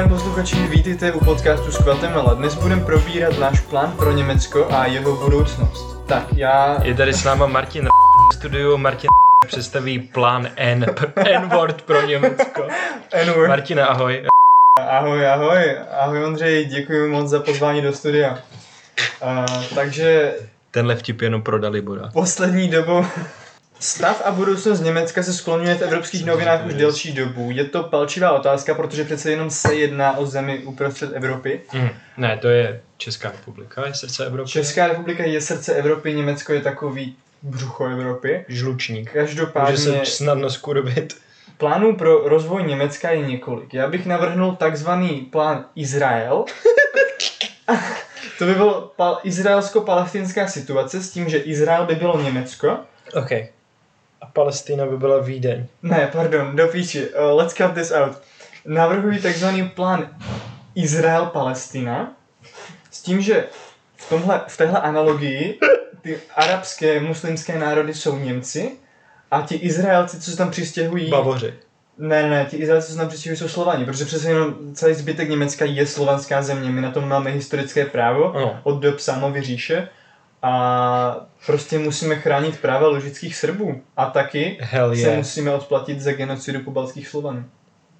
Den, posluchači, vítejte u podcastu s Guatemala. Dnes budeme probírat náš plán pro Německo a jeho budoucnost. Tak já... Je tady s náma Martin v studiu. Martin představí plán N, N-word pro Německo. N-word. Martina, ahoj. Ahoj, ahoj. Ahoj Ondřej, děkuji moc za pozvání do studia. Uh, takže Tenhle vtip jenom pro Dalibora. poslední dobou Stav a budoucnost Německa se skloňuje v evropských novinách už delší dobu. Je to palčivá otázka, protože přece jenom se jedná o zemi uprostřed Evropy. Mm, ne, to je Česká republika, je srdce Evropy. Česká republika je srdce Evropy, Německo je takový brucho Evropy. Žlučník. Může Každopádně se snadno skurvit. plánů pro rozvoj Německa je několik. Já bych navrhnul takzvaný plán Izrael. to by bylo pal- izraelsko-palestinská situace s tím, že Izrael by bylo Německo. OK. A Palestina by byla Vídeň. Ne, pardon, do píči. Uh, let's cut this out. Navrhuji takzvaný plán Izrael-Palestina s tím, že v, tomhle, v téhle analogii ty arabské, muslimské národy jsou Němci a ti Izraelci, co se tam přistěhují... Bavoři. Ne, ne, ti Izraelci, co se tam přistěhují, jsou Slovani, protože přece jenom celý zbytek Německa je slovanská země, my na tom máme historické právo Ano. od dob Sámovy říše a prostě musíme chránit práva ložických Srbů a taky Hell se je. musíme odplatit za genocidu pobaltských Slovanů.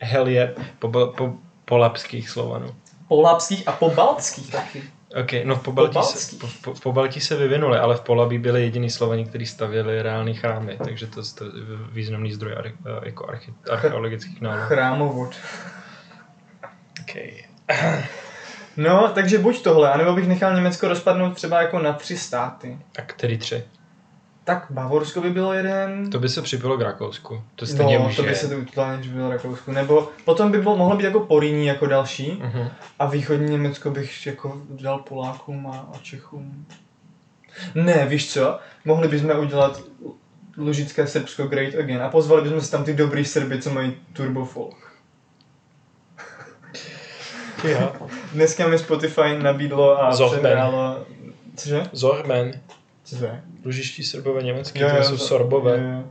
Hell je. Po, po, polapských Slovanů. Polapských a pobaltských taky. OK, no v Pobaltí, se, po, po, Pobaltí se vyvinuli, ale v Polabí byli jediní Slovani, kteří stavěli reální chrámy, takže to, je významný zdroj ar, jako archi, archeologických nálezů. Chrámovod. Okay. No, takže buď tohle, anebo bych nechal Německo rozpadnout třeba jako na tři státy. A který tři? Tak Bavorsko by bylo jeden. To by se připilo k Rakousku. To stejně no, už to by je. se to totálně bylo Rakousku. Nebo potom by bylo, mohlo být jako Poríní jako další. Uh-huh. A východní Německo bych jako dal Polákům a, a Čechům. Ne, víš co? Mohli bychom udělat Lužické Srbsko Great Again a pozvali bychom si tam ty dobrý Srby, co mají turbo Ja. Dneska mi Spotify nabídlo a Zohben. Cože? Zorben. Co to je? Lužiští srbové německý, Jo, to jo, jsou sorbové. jo, jo.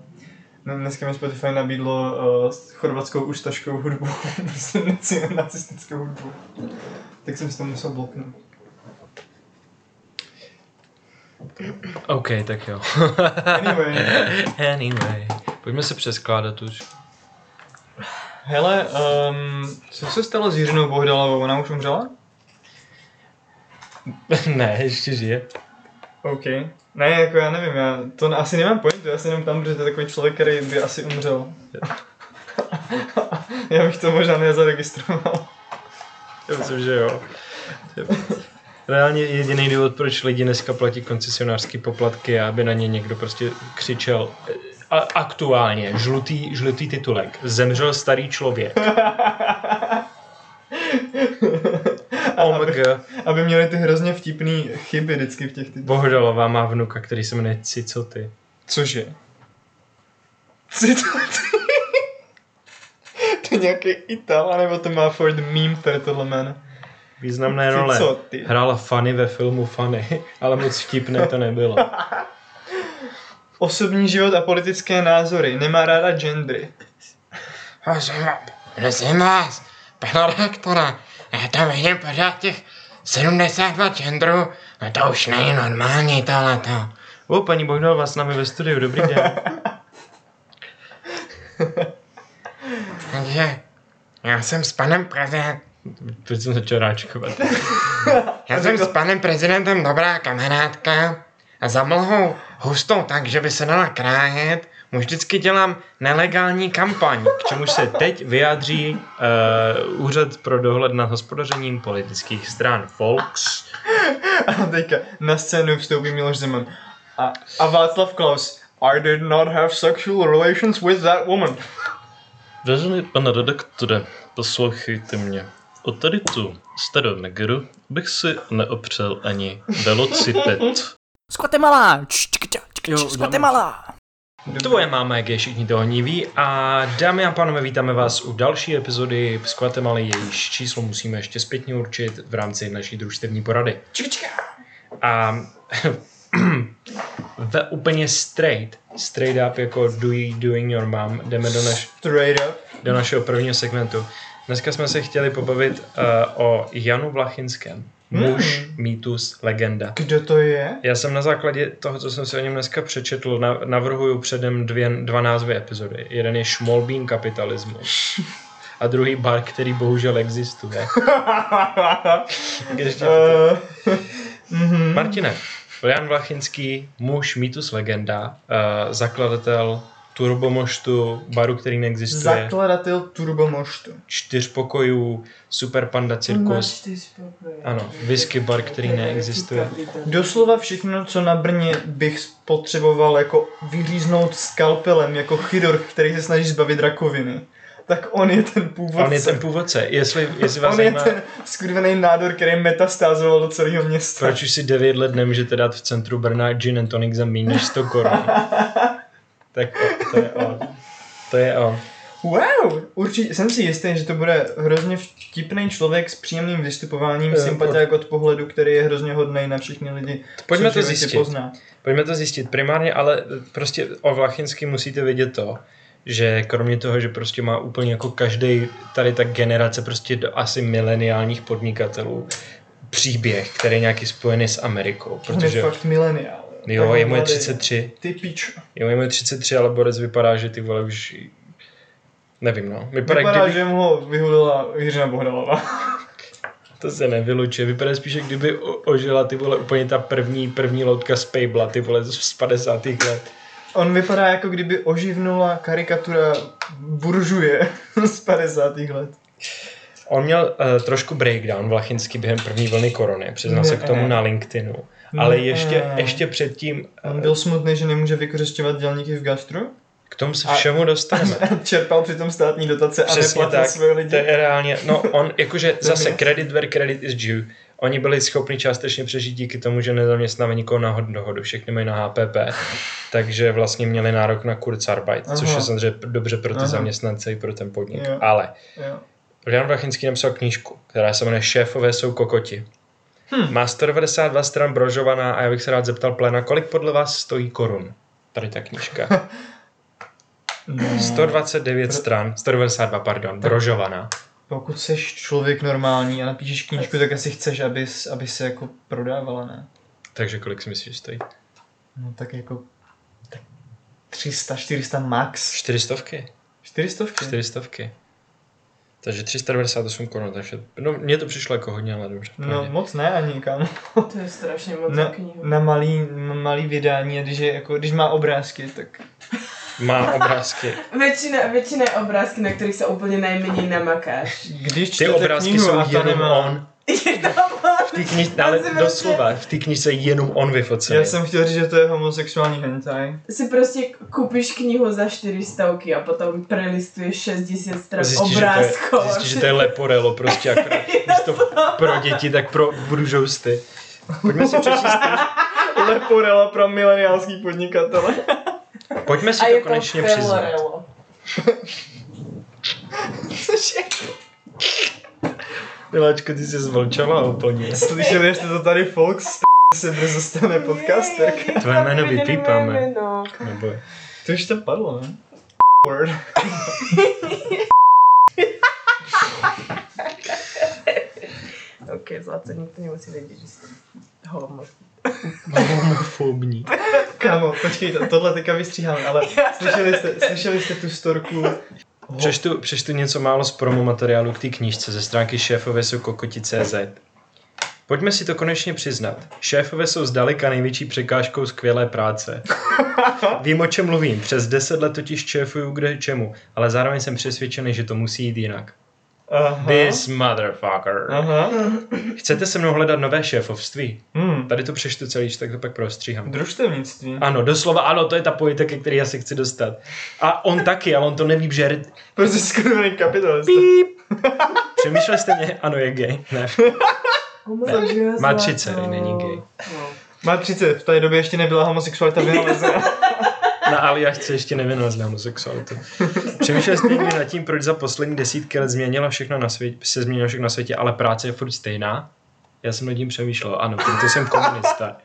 No, dneska mi Spotify nabídlo uh, chorvatskou ustaškou hudbu, prostě naci- nacistickou hudbu. Tak jsem si to musel bloknout. OK, tak jo. Anyway. anyway. Pojďme se přeskládat už. Hele, um, co se stalo s Jiřinou Bohdalovou? Ona už umřela? ne, ještě žije. OK. Ne, jako já nevím, já to asi nemám pointu, já si jenom tam, protože to je takový člověk, který by asi umřel. já bych to možná nezaregistroval. Já myslím, že jo. Reálně jediný důvod, proč lidi dneska platí koncesionářské poplatky, je, aby na ně někdo prostě křičel a, aktuálně, žlutý, žlutý titulek. Zemřel starý člověk. OMG. Aby měli ty hrozně vtipný chyby vždycky v těch titulech. Bohdalová má vnuka, který se jmenuje Cicoty. Cože? Citaty. to je nějaký Ital, nebo to má for the meme tady tohle jméno. Významné role. Cicoty. Hrála Fanny ve filmu Fanny, ale moc vtipné to nebylo. Osobní život a politické názory. Nemá ráda gendry. Prosím vás, pana rektora, já tam vidím pořád těch 72 genderů, no to už není normální tohleto. O, paní Bohdalová s námi ve studiu, dobrý den. Takže já jsem s panem prezidentem, Teď jsem začal ráčkovat. já jsem s panem prezidentem dobrá kamarádka a za mlhou hustou tak, že by se dala krájet, mu vždycky dělám nelegální kampaň. K čemuž se teď vyjádří uh, Úřad pro dohled nad hospodařením politických stran Volks. A teďka na scénu vstoupí Miloš Zeman. A, a Václav Klaus. I did not have sexual relations with that woman. Vážený pane redaktore, poslouchejte mě. O tady tu starou negeru bych si neopřel ani velociped. Z Guatemala! Z Guatemala! Tvoje máma, jak je všichni to ví. A dámy a pánové, vítáme vás u další epizody z Guatemaly, jejíž číslo musíme ještě zpětně určit v rámci naší družstevní porady. A ve úplně straight, straight up jako do you doing your mom, jdeme do, naš, Straight up. do našeho prvního segmentu. Dneska jsme se chtěli pobavit uh, o Janu Vlachinském. Muž, mýtus, legenda. Kdo to je? Já jsem na základě toho, co jsem si o něm dneska přečetl, na, navrhuju předem dvě, dva názvy epizody. Jeden je Šmolbín kapitalismus a druhý bar, který bohužel existuje. Ještě Eh, mhm. Martine, Jan Vlachinský, muž, mýtus, legenda, uh, zakladatel Turbomoštu, baru, který neexistuje, Zakladatel Turbomoštu. čtyř pokojů, Super Panda Cirkus, ano, whisky bar, který neexistuje. Doslova všechno, co na Brně bych potřeboval jako vyříznout skalpelem, jako chirurg, který se snaží zbavit rakoviny. Tak on je ten původce. On je ten původce. Jestli, jestli vás on je zajímá, ten skurvený nádor, který metastázoval do celého města. proč už si 9 let nemůžete dát v centru Brna gin and tonic za méně než 100 korun. tak to, je on. To je on. Wow, určitě jsem si jistý, že to bude hrozně vtipný člověk s příjemným vystupováním, Eh, sympatiák od pohledu, který je hrozně hodný na všechny lidi. Pojďme to zjistit. Pozná. Pojďme to zjistit. Primárně, ale prostě o Vlachinský musíte vědět to, že kromě toho, že prostě má úplně jako každý tady ta generace prostě do asi mileniálních podnikatelů příběh, který je nějaký spojený s Amerikou, On protože je fakt mileniál. Jo, Takhle je mu je mladý. 33, Ty pič. jo, je mu je 33, ale Borec vypadá, že ty vole už nevím no, vypadá, Vypadá, kdyby, že mu ho vyhulila Jiřina Bohdalová. to se nevylučuje, vypadá spíš, jak kdyby ožila ty vole úplně ta první, první loutka z Pejbla, ty vole z 50. let. On vypadá jako kdyby oživnula karikatura buržuje z 50. let. On měl uh, trošku breakdown Vlachinský během první vlny korony, přiznal se k tomu na LinkedInu. Ale Ne. ještě, ještě předtím, On byl smutný, že nemůže vykořišťovat dělníky v gastru. k tomu se A- všemu dostaneme. Čerpal přitom státní dotace a Přesně neplatil tak, svoje lidi. to je reálně, no on jakože zase credit where credit is due. Oni byli schopni částečně přežít díky tomu, že nezaměstnávali nikoho na hod- dohodu, všechny mají na HPP, takže vlastně měli nárok na Kurzarbeit, což Aha. je samozřejmě dobře pro ty Aha. zaměstnance i pro ten podnik. Jo. Ale Jo. Jan Vlachinský napsal knížku, která se jmenuje Šéfové jsou kokoti. Hm. Má 192 stran brožovaná a já bych se rád zeptal Plena, kolik podle vás stojí korun? Tady ta knížka. No, 129 stran, 192, pardon, brožovaná. pokud jsi člověk normální a napíšeš knížku, tak asi chceš, aby, aby se jako prodávala, ne? Takže kolik si myslíš, že stojí? No tak jako tak 300, 400 max. 400? 400? 400. Takže 398 korun, takže no, mně to přišlo jako hodně, ale dobře. No moc ne ani kam. To je strašně moc Na, knihu. na malý, na malý vydání, a když, je, jako, když má obrázky, tak Má obrázky. Většina, většina je obrázky, na kterých se úplně nejméně namakáš. když Ty obrázky knihu jsou jenom on. V té knižce, ale doslova, v té knižce je jenom on vyfocený. Já jsem chtěl říct, že to je homosexuální hentai. Si prostě koupíš knihu za 400 a potom prelistuješ 60 stran Zjistíš, že to je, obrázků. zjistíš, že to je leporelo, prostě akorát místo pro děti, tak pro bružousty. Pojďme si přečíst, Leporela pro mileniálský podnikatele. pojďme si a to je to konečně přiznat. Fellorello. Miláčko, ty jsi zvlčala úplně. Slyšeli jste to tady, folks? se brzo stane podcasterka. Tvoje jméno vypípáme. Nebo To už to padlo, ne? Word. Ok, Zlace, nikdo nemusí vědět, že jsi homo. homofobní. Kámo, počkej, to, tohle teďka vystříháme, ale slyšeli jste, slyšeli jste tu storku? Přečtu, přečtu něco málo z promo materiálu k té knížce ze stránky šéfové jsou kokoti.cz. Pojďme si to konečně přiznat. Šéfové jsou zdaleka největší překážkou skvělé práce. Vím, o čem mluvím. Přes 10 let totiž šéfuju kde čemu, ale zároveň jsem přesvědčený, že to musí jít jinak. Aha. This motherfucker. Aha. Chcete se mnou hledat nové šéfovství? Hmm. Tady to přečtu celý, tak to pak prostříhám. Družstevnictví. Ano, doslova ano, to je ta pojita, ke který já se chci dostat. A on taky, ale on to neví, že... je- Prostě skurvený kapitalista. Přemýšleli jste mě? Ano, je gay. Ne. Cože, Má Zlato? 30, není gay. No. Má 30, v té době ještě nebyla homosexualita vynalezena. Na Aliašce ještě nevynalezli homosexualitu. Přemýšleli jste někdy nad tím, proč za poslední desítky let změnilo všechno na světě, se změnilo všechno na světě, ale práce je furt stejná? Já jsem nad tím přemýšlel, ano, proto jsem komunista.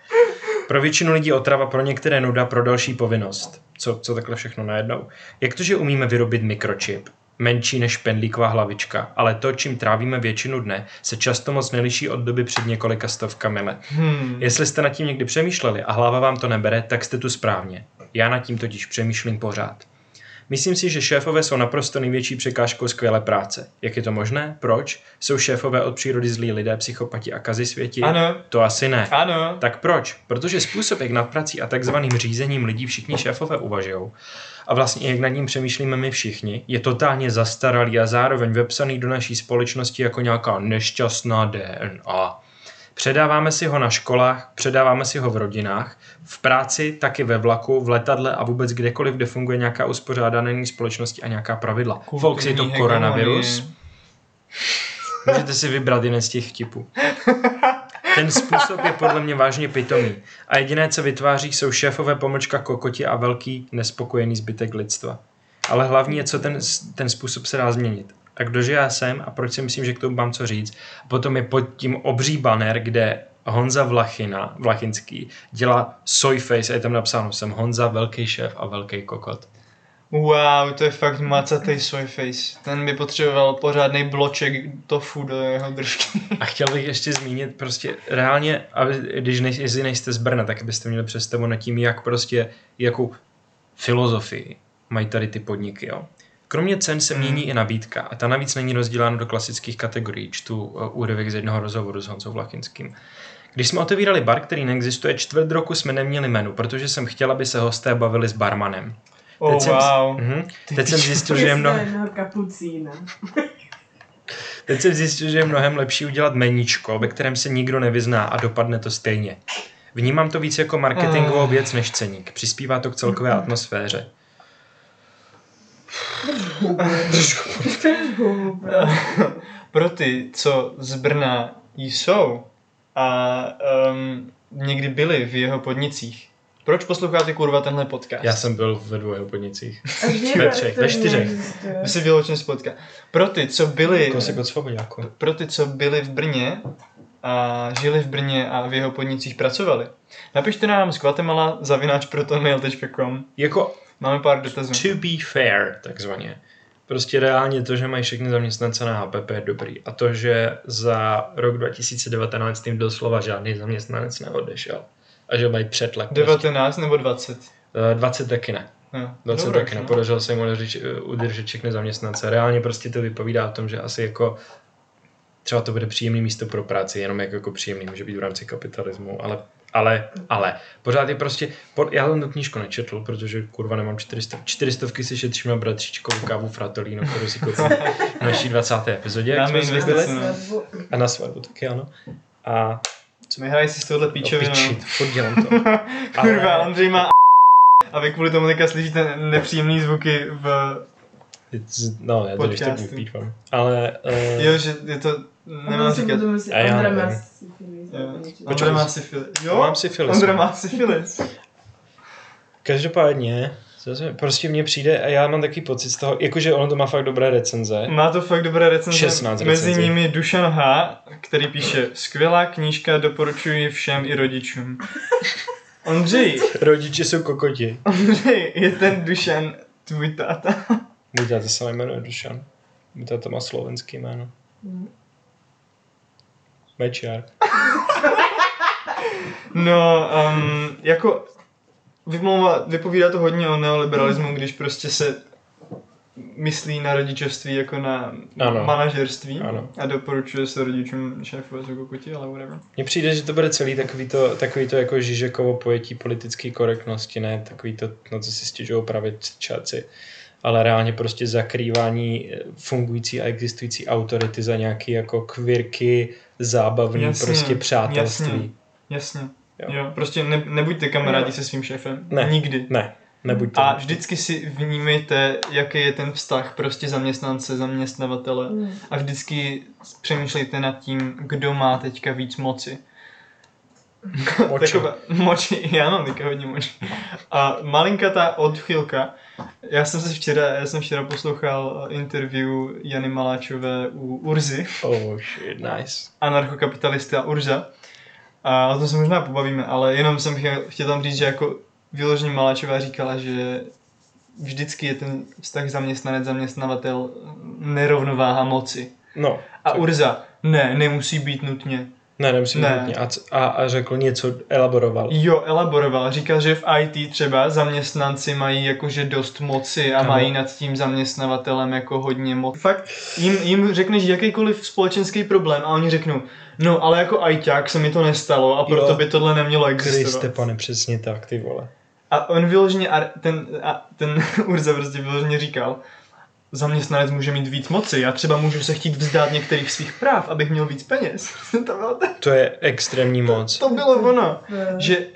Pro většinu lidí otrava, pro některé nuda, pro další povinnost. Co, co takhle všechno najednou? Jak to, že umíme vyrobit mikročip? Menší než pendlíková hlavička, ale to, čím trávíme většinu dne, se často moc neliší od doby před několika stovkami let. Hmm. Jestli jste nad tím někdy přemýšleli a hlava vám to nebere, tak jste tu správně. Já nad tím totiž přemýšlím pořád. Myslím si, že šéfové jsou naprosto největší překážkou skvělé práce. Jak je to možné? Proč? Jsou šéfové od přírody zlí lidé, psychopati a kazy světi? Ano. To asi ne. Ano. Tak proč? Protože způsob, jak nad prací a takzvaným řízením lidí všichni šéfové uvažují, a vlastně jak nad ním přemýšlíme my všichni, je totálně zastaralý a zároveň vepsaný do naší společnosti jako nějaká nešťastná DNA. Předáváme si ho na školách, předáváme si ho v rodinách, v práci, taky ve vlaku, v letadle a vůbec kdekoliv, kde funguje nějaká uspořádaná společnosti a nějaká pravidla. Folks, je to Kulturní koronavirus. Můžete si vybrat jeden z těch vtipů. Ten způsob je podle mě vážně pitomý. A jediné, co vytváří, jsou šéfové pomlčka kokoti a velký nespokojený zbytek lidstva. Ale hlavní je, co ten, ten způsob se dá změnit. A kdože já jsem a proč si myslím, že k tomu mám co říct. A potom je pod tím obří banner, kde Honza Vlachina, Vlachinský, dělá soy face a je tam napsáno, jsem Honza, velký šéf a velký kokot. Wow, to je fakt macatý soy face. Ten by potřeboval pořádný bloček tofu do jeho držky. A chtěl bych ještě zmínit prostě reálně, aby, když nej, jestli nejste z Brna, tak byste měli představu nad tím, jak prostě, jakou filozofii mají tady ty podniky, jo. Kromě cen se mění i nabídka a ta navíc není rozdělána do klasických kategorií. Čtu uh, úryvek z jednoho rozhovoru s Honzou Vlachinským. Když jsme otevírali bar, který neexistuje, čtvrt roku jsme neměli menu, protože jsem chtěl, aby se hosté bavili s barmanem. Oh, Teď jsem- wow. Mhm. Teď jsem zjistil, že je mnoho... Teď jsem zjistil, že je mnohem lepší udělat meníčko, ve kterém se nikdo nevyzná a dopadne to stejně. Vnímám to víc jako marketingovou věc než ceník. Přispívá to k celkové atmosféře. Pro ty, co z Brna jsou a um, někdy byli v jeho podnicích, proč posloucháte kurva tenhle podcast? Já jsem byl ve dvou jeho podnicích. Ve to- třech, ve čtyřech. neexistuje. Vy si vyločně spotka. Pro ty, co byli, Kousek od svobodáku. pro ty, co byli v Brně a žili v Brně a v jeho podnicích pracovali, napište nám z Guatemala zavináč protonmail.com. Jako Máme pár dotazů. to be fair, takzvaně. Prostě reálně to, že mají všechny zaměstnance na HPP je dobrý. A to, že za rok 2019 tím doslova žádný zaměstnanec neodešel. A že mají přetlak. Prostě. 19 nebo 20? Eh, 20 taky ne. No, 20 dobré, taky no. nepodařilo se jim udržet, udržet všechny zaměstnance. Reálně prostě to vypovídá o tom, že asi jako třeba to bude příjemné místo pro práci, jenom jako, jako příjemný, může být v rámci kapitalismu, ale, ale, ale, pořád je prostě, po, já jsem tu knížku nečetl, protože kurva nemám 400, 400 si šetřím na bratříčkovou kávu Fratolino, kterou si koupím v naší 20. epizodě, jak jsme zvyklili. no. A na svatbu taky ano. A Vyhrají si z tohohle píčovinu. opičit, furt dělám to. Kurva, Ale- Ondřej má a vy kvůli tomu teďka slyšíte nepříjemný zvuky v... It's- No, já to ještě vypípám. Ale... Uh, Jo, že je to... Nemám říkat. A já nevím. Něco. Ondra má syfilis. Jo? Mám syfilis. Ondra má syfilis. Každopádně, prostě mně přijde, a já mám takový pocit z toho, jakože ono to má fakt dobré recenze. Má to fakt dobré recenze. 16 Mezi recenzí. nimi Dušan H., který píše Skvělá knížka, doporučuji všem i rodičům. Ondřej, Rodiče jsou kokoti. Ondřej, je ten Dušan tvůj táta? Můj táta se jmenuje Dušan. Můj táta má slovenský jméno. Mečiar. No, um, jako vymlouvá, vypovídá to hodně o neoliberalismu, když prostě se myslí na rodičovství jako na Ano. manažerství Ano. a doporučuje se rodičům šéfové jsou kokoti, ale whatever. Mně přijde, že to bude celý takový to, takový to jako Žižekovo pojetí politické korektnosti, ne takový to, na co si stěžují pravičáci, ale reálně prostě zakrývání eh, fungující a existující autority za nějaký jako kvirky, zábavný Jasně, prostě přátelství. jasně. Jasně. Jo. Jo. jo prostě ne, nebuďte kamarádi se svým šéfem. Ne. Nikdy. Ne, nebuďte. A vždycky si vnímejte, jaký je ten vztah prostě zaměstnance, zaměstnavatele. Mm. A vždycky přemýšlejte nad tím, kdo má teďka víc moci. Moči. Taková moči, mám teďka hodně moči. A malinkatá odchylka. Já jsem se včera, já jsem včera poslouchal interview Jany Maláčové u Urzy, Oh shit, nice. anarchokapitalista Urza. A o tom se možná pobavíme, ale jenom jsem chtěl, chtěl tam říct, že jako vyloženě Maláčová říkala, že vždycky je ten vztah zaměstnanec-zaměstnavatel nerovnováha moci. No, A tak- Urza, ne, nemusí být nutně. Ne, nemusím Ne. nutně. A, a, a řekl něco, elaboroval. Jo, elaboroval. Říkal, že v IT třeba zaměstnanci mají jakože dost moci a Ano. mají nad tím zaměstnavatelem jako hodně moc. Fakt, jim, jim řekneš jakýkoliv společenský problém a oni řeknou, no ale jako ajťák se mi to nestalo a proto Jo. by tohle nemělo existovat. Kriste, pane, přesně tak, ty vole. A on vyloženě, ten, a ten Urza prostě vyloženě říkal, zaměstnanec může mít víc moci, já třeba můžu se chtít vzdát některých svých práv, abych měl víc peněz. to, bylo, to, To je extrémní moc. to bylo ono, že...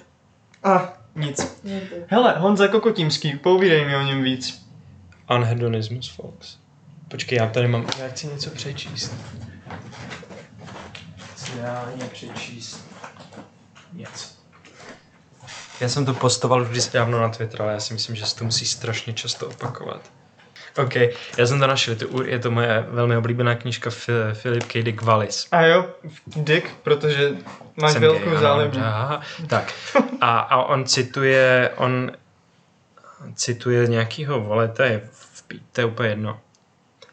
A nic. to- Hele, Honza Kokotímský, povídej mi o něm víc. Unhedonismus, folks. Počkej, já tady mám, já chci něco přečíst. Chci reálně přečíst něco. Já jsem to postoval už dávno na Twitter, ale já si myslím, že se to musí strašně často opakovat. OK, já jsem to našel, to, je to moje velmi oblíbená knížka Fi- Philip K. Dick Wallis. A jo, Dick, protože máš Jsem velkou aha. Tak. A, a on cituje, on cituje nějakýho, vole, to je, to je úplně jedno.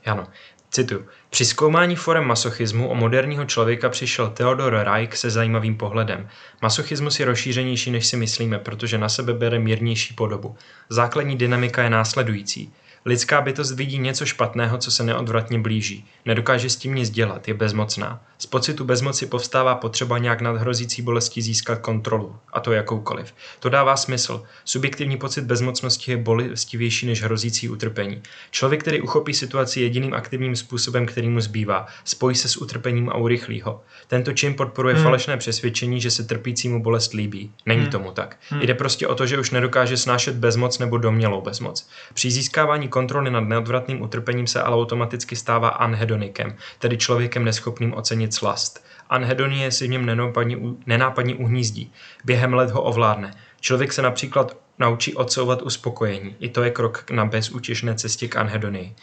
Ano, cituju. Při zkoumání forem masochismu o moderního člověka přišel Theodor Reich se zajímavým pohledem. Masochismus je rozšířenější, než si myslíme, protože na sebe bere mírnější podobu. Základní dynamika je následující. Lidská bytost vidí něco špatného, co se neodvratně blíží. Nedokáže s tím nic dělat, je bezmocná. Z pocitu bezmoci povstává potřeba nějak nad hrozící bolestí získat kontrolu, a to jakoukoliv. To dává smysl. Subjektivní pocit bezmocnosti je bolestivější než hrozící utrpení. Člověk, který uchopí situaci jediným aktivním způsobem, který mu zbývá, spojí se s utrpením a urychlí ho. Tento čin podporuje Hmm. falešné přesvědčení, že se trpícímu bolest líbí. Není Hmm. tomu tak. Hmm. Jde prostě o to, že už nedokáže snášet bezmoc nebo domělou bezmoc. Při získávání kontroly nad neodvratným utrpením se ale automaticky stává anhedonikem, tedy člověkem neschopným ocenit slast. Anhedonie si v něm nenápadně, nenápadně uhnízdí. Během let ho ovládne. Člověk se například naučí odsouvat uspokojení. I to je krok na bezútěšné cestě k anhedonii.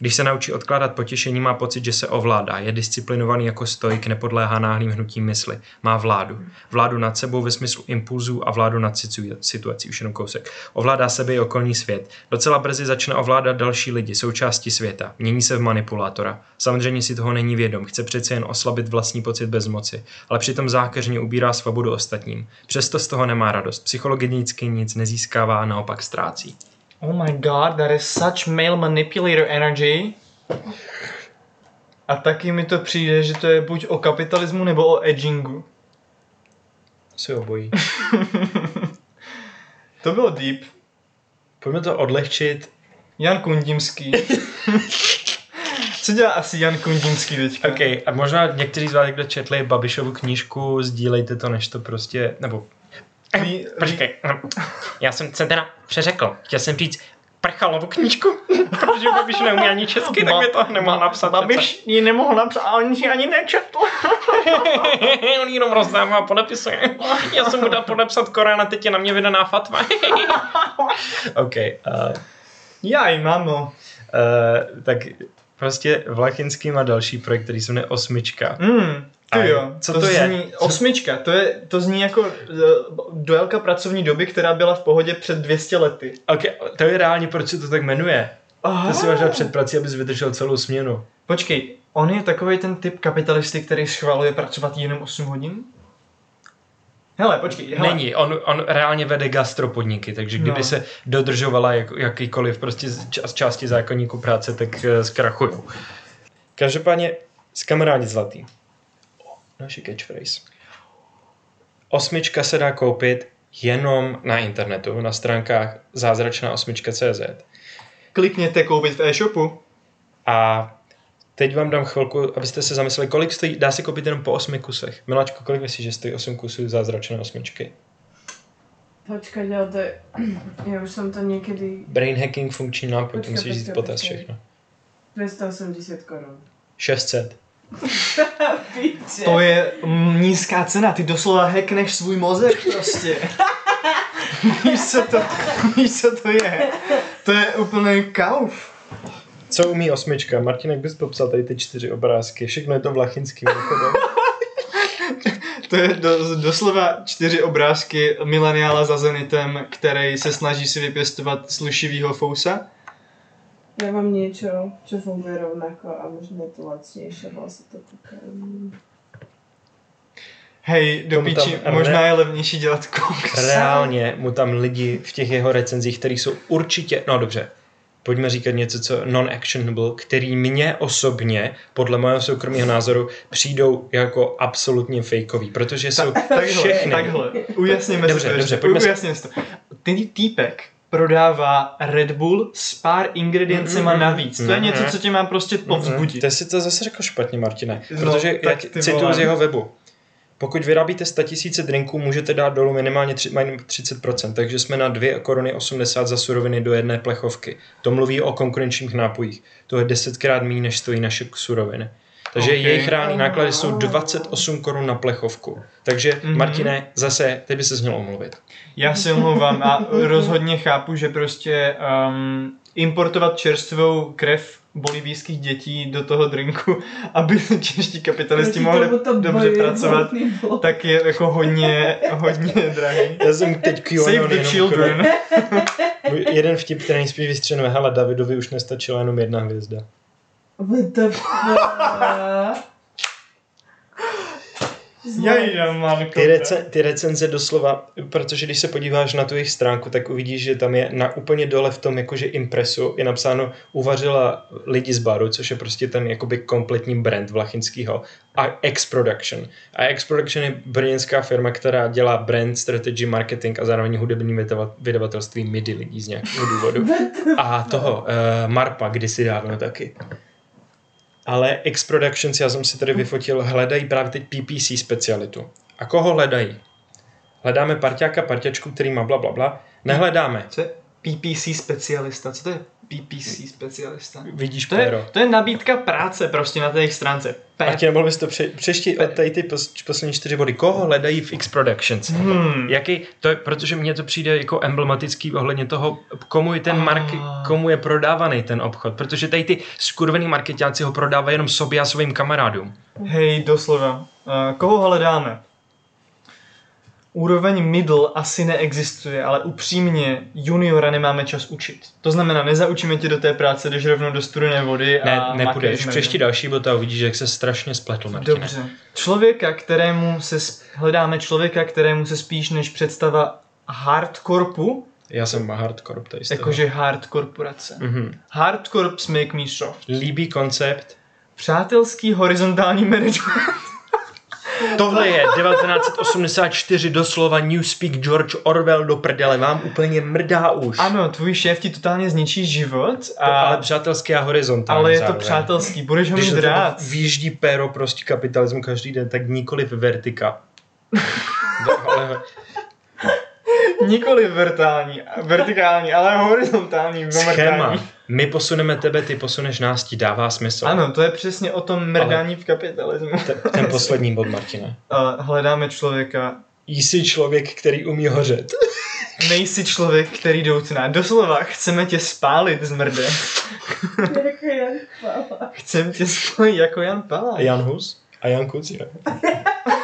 Když se naučí odkládat potěšení, má pocit, že se ovládá. Je disciplinovaný jako stoik, nepodléhá náhlým hnutím mysli. Má vládu. Vládu nad sebou ve smyslu impulzů a vládu nad situ- situací. Už jenom kousek. Ovládá sebe i okolní svět. Docela brzy začne ovládat další lidi, součásti světa. Mění se v manipulátora. Samozřejmě si toho není vědom. Chce přece jen oslabit vlastní pocit bezmoci, ale přitom zákeřně ubírá svobodu ostatním. Přesto z toho nemá radost. Psychologicky nic nezískává naopak ztrácí. Oh my god, that is such male manipulator energy. A taky mi to přijde, že to je buď o kapitalismu nebo o edgingu. Si obojí. To bylo deep. Pojďme to odlehčit. Jan Kundimský. Co dělá asi Jan Kundimský teďka? OK, a možná někteří z vás, kdo četli Babišovu knížku, sdílejte to, než to prostě, nebo Ví- Počkej, hm, já jsem se teda přeřekl. Chtěl jsem říct prchalovu knížku, protože Babiš neumí ani česky, tak mi to nemohl napsat. Babiš ji nemohl napsat a on ji ani nečetl. On jenom rozdává a podepisuje. Já jsem mu dal podepsat Korán a teď je na mě vydaná fatva. OK. Uh, Jaj, mamo. uh, tak prostě Vlachinský má další projekt, který se jmenuje Osmička. Mm, ty jo, co to je? Zní, osmička, to, je, to zní jako uh, délka pracovní doby, která byla v pohodě před 200 lety. OK, to je reálně, proč se to tak jmenuje. Aha. To si máš před prací, abys vydržel celou směnu. Počkej, on je takový ten typ kapitalisty, který schvaluje pracovat jenom 8 hodin? Hele, počkej, hele. Není, on, on reálně vede gastropodniky, takže kdyby No. se dodržovala jak, jakýkoliv prostě z části zákonníku práce, tak uh, zkrachují. Každopádně s kamarádi zlatý. Naši catchphrase. Osmička se dá koupit jenom na internetu, na stránkách zázračná osmička.cz. Klikněte koupit v e-shopu. A teď vám dám chvilku, abyste se zamysleli, kolik stojí, dá se koupit jenom po osmi kusech. Miláčko, kolik myslíš, že stojí osm kusů zázračné osmičky? Počkej, ale to je... Já už jsem to někdy... Brain hacking funkční nápoj, to musíš říct potaz počkej. všechno. 280 korun. 600. Píče. To je mm, nízká cena, ty doslova hackneš svůj mozek prostě. víš, co to, víš, co to je? To je úplný kauf. Co umí osmička? Martin, jak bys popsal tady ty čtyři obrázky? Všechno je to vlachinský mimochodem. To je do, doslova čtyři obrázky mileniála za Zenitem, který se snaží si vypěstovat slušivýho fousa. Ja mám niečo, čo funguje rovnako a možno je to lacnejšie, ale sa to kúkam. Hej, do píči, možná je levnější dělat koks. Reálně mu tam lidi v těch jeho recenzích, který jsou určitě, no dobře, pojďme říkat něco, co non-actionable, který mě osobně, podle mého soukromého názoru, přijdou jako absolutně fakeový, protože jsou Takhle, všechny. takhle. Ujasněme Dobře, si to. dobře, ještě. pojďme Ujasněme si to. Ten týpek prodává Red Bull s pár ingrediencema Mhm. navíc. To je Mhm. něco, co tě má prostě povzbudit. Ty jsi to zase řekl špatně, Martine, No, protože tak já cituju z jeho webu. Pokud vyrábíte 100 000 drinků, můžete dát dolů minimálně tři- mají 30%, takže jsme na 2 koruny 80 za suroviny do jedné plechovky. To mluví o konkurenčních nápojích. To je desetkrát méně, než stojí naše suroviny. Takže Ok. jejich reální náklady jsou 28 korun na plechovku. Takže, Mhm. Martine, zase, ty by se měl omluvit. Já se omlouvám a rozhodně chápu, že prostě um, importovat čerstvou krev bolivijských dětí do toho drinku, aby čeští kapitalisti mohli dobře pracovat, tak je jako hodně, hodně drahý. Já jsem teď QAnon Save the children. Jeden vtip, který nejspíš vystřelíme, hele, Davidovi už nestačila jenom jedna hvězda. What the fuck? Jajda, manko. Ty, rece, ty recenze doslova, protože když se podíváš na tu jejich stránku, tak uvidíš, že tam je na úplně dole v tom jakože impresu je napsáno uvařila lidi z baru, což je prostě ten jakoby kompletní brand Vlachinskýho a X Production. A X Production je brněnská firma, která dělá brand, strategy, marketing a zároveň hudební vydava- vydavatelství MIDI lidí z nějakého důvodu. A toho, uh, Marpa kdysi dávno taky. Ale X Productions, já jsem si tady vyfotil, hledají právě teď PPC specialitu. A koho hledají? Hledáme parťáka, parťačku, který má bla, bla, bla. Nehledáme. Co je PPC specialista? Co to je PPC specialista? Vidíš, To je, Péro. to je nabídka práce prostě na té jejich stránce. P- A tě mohl bys to pře- přešti od tady ty pos, poslední čtyři body. Koho hledají v X Productions? Hmm. Jaký, to je, protože mně to přijde jako emblematický ohledně toho, komu je ten mark, Ah. komu je prodávaný ten obchod. Protože tady ty skurvený marketáci ho prodávají jenom sobě a svým kamarádům. Hej, doslova. Uh, koho hledáme? Úroveň middle asi neexistuje, ale upřímně juniora nemáme čas učit. To znamená, nezaučíme tě do té práce, jdeš rovnou do studené vody a Ne, nepůjdeš. Přešti něm. další bod a uvidíš, jak se strašně spletl, Martine. Dobře. Člověka, kterému se sp- hledáme člověka, kterému se spíš než představa hardcorpu, Já jsem hardcore tady jakože hard korporace. Mhm. Hard corps make me soft. Líbí koncept. Přátelský horizontální management. Tohle je 1984 doslova Newspeak George Orwell do prdele. Vám úplně mrdá už. Ano, tvůj šéf ti totálně zničí život, a, To, ale přátelské a horizontální ale je to zároveň. přátelský, budeš ho Když mít rád. výjíždí péro prostě kapitalismu každý den, tak nikoliv vertika. ale Nikoli vertální, vertikální, ale horizontální, schéma. vertikální. My posuneme tebe, ty posuneš nás, ti dává smysl. Ano, to je přesně o tom mrdání v kapitalismu. Ten, ten poslední bod, Martine. A hledáme člověka, Jsi člověk, který umí hořet. nejsi člověk, který doutná. Doslova, chceme tě spálit, zmrde. Jako Jan Pala. Chceme tě spálit jako Jan Palach. A Jan Hus? A Jan Kuc, jo.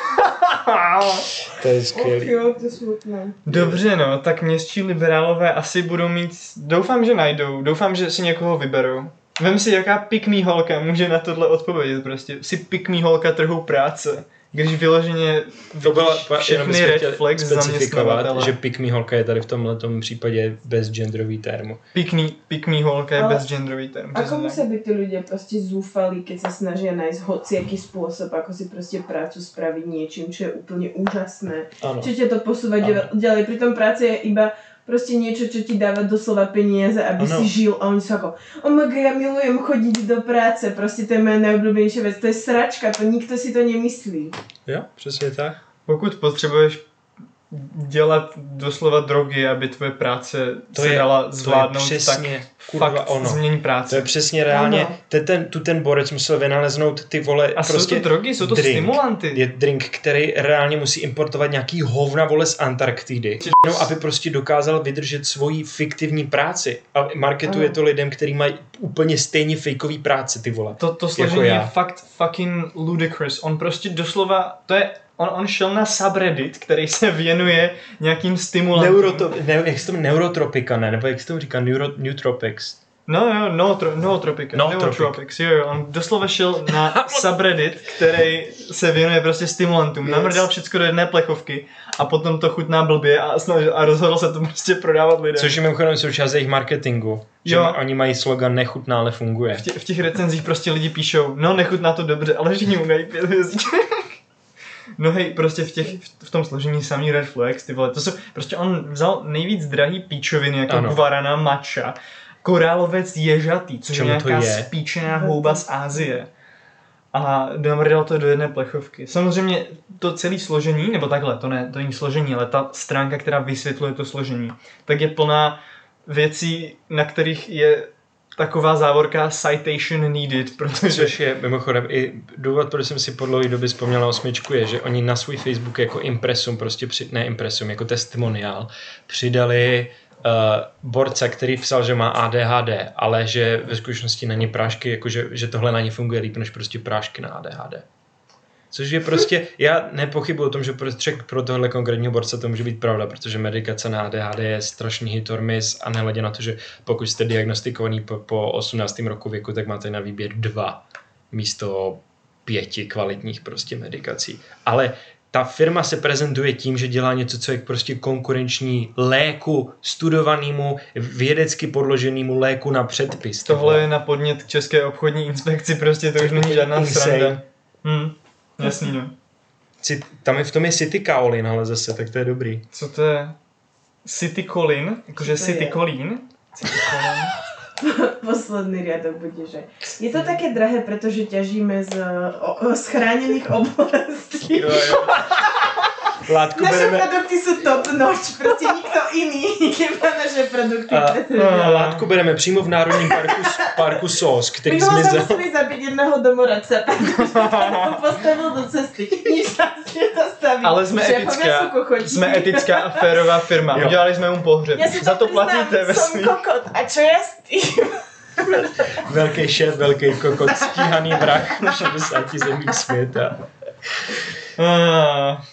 To je skvělý. jo, to je smutné. Dobře no, tak městští liberálové asi budou mít, doufám, že najdou, doufám, že si někoho vyberou. Vem si, jaká pikmý holka může na tohle odpovědět prostě. Si pikmý holka trhu práce. Když vyloženě To byla všechny red flags specifikovat, zaměstnavatele. že pick me holka je tady v tomhle případě bez genderový termu. Pikný, pikmý holka je Ale- bez genderový term. Ako musia tak. byť tí ľudia proste zúfali, keď sa snažia nájsť hociaký spôsob, ako si proste prácu spraviť niečím, čo je úplne úžasné. Ano. Čo ťa to posúva ďalej. Pritom práca je iba proste niečo, čo ti dáva doslova peniaze, aby Áno. si žil. A oni sú ako, oh my God, ja milujem chodiť do práce, proste to je moja najobľúbenejšia vec. To je sračka, to nikto si to nemyslí. Jo, přesně tak. Pokud potřebuješ dělat doslova drogy, aby tvoje práce To se je, dala to je zvládnout, tak přesně kurva fakt ono. změní To práci. je přesně reálně, Ano. ten, ten, tu ten borec musel vynaleznout ty vole, A jsou prostě to drogy, jsou to drink. stimulanty. Je drink, který reálně musí importovat nějaký hovna vole z Antarktidy, no, aby prostě dokázal vydržet svoji fiktivní práci. A marketuje Ano. to lidem, kteří mají úplně stejně fejkový práci, ty vole. To, to Jako složení je já. fakt fucking ludicrous. On prostě doslova, to je, on, on šel na subreddit, který se věnuje nějakým stimulantům. Neuroto, ne, jak se to neurotropika, ne? Nebo jak se to říká? Neuro, nootropics. No jo, nootro, nootropika, Nootropic. nootropics, jo jo, on doslova šel na subreddit, který se věnuje prostě stimulantům, Yes. namrdal všechno do jedné plechovky a potom to chutná blbě a, snažil, a rozhodl se to prostě prodávat lidem. Což je mimochodem součást jejich marketingu. Že Jo. oni mají slogan nechutná, ale funguje. v, tě, v těch recenzích prostě lidi píšou, no nechutná to dobře, ale všichni mu dají pět hvězdiček. No hej, prostě v, těch, v tom složení samý Red Flags, ty vole, to jsou, prostě on vzal nejvíc drahý píčoviny, jako Ano. guarana matcha, korálovec ježatý, což je Čemu to nějaká je? spíčená houba z Ázie. A namrdal to do jedné plechovky. Samozřejmě to celé složení, nebo takhle, to, ne, to není složení, ale ta stránka, která vysvětluje to složení, tak je plná věcí, na kterých je taková závorka citation needed, protože Což je mimochodem i důvod, proč jsem si po dlouhé době vzpomněl na osmičku, je, že oni na svůj Facebook jako impresum, prostě při, ne impresum, jako testimoniál, přidali borce, který psal, že má ADHD, ale že ve skutečnosti není prášky, jakože, že tohle na ně funguje líp než prostě prášky na ADHD. Což je prostě, já nepochybuji o tom, že pro, třeba pro tohle konkrétního borce to může být pravda, protože medikace na ADHD je strašný hit or miss a nehledě na to, že pokud jste diagnostikovaný po, po 18. roku věku, tak máte na výběr dva místo pěti kvalitních prostě medikací. Ale ta firma se prezentuje tím, že dělá něco, co je prostě konkurenční léku, studovanému, vědecky podloženému léku na předpis. tohle je na podnět k České obchodní inspekci, prostě to už není žádná Insane. sranda. Hm, jasný no. Ci- Tam je v tom je City Kaolin, ale zase, tak to je dobrý. Co to je? City Colin? Jakože City? Colin? City Colin. Posledný riadok bude, že je to také drahé, protože ťažíme z, o, chráněných oblastí. Jo, jo. Látku Naše bereme, produkty sú top notch, prostě nikto iný nemá naše produkty. a, a látku bereme přímo v Národním parku, parku SOS, který Minule sme zmizel. museli zabiť jedného domoradca, pretože ho postavil do cesty. Nič nás nezastaví. Ale jsme etická, jsme etická a férová firma. Jo. Udělali jsme mu pohřeb. Si Za to platíte ve som svým. kokot. A čo ja s tým? Velký šéf, velký kokot, stíhaný vrah v 60 zemích světa. Ah,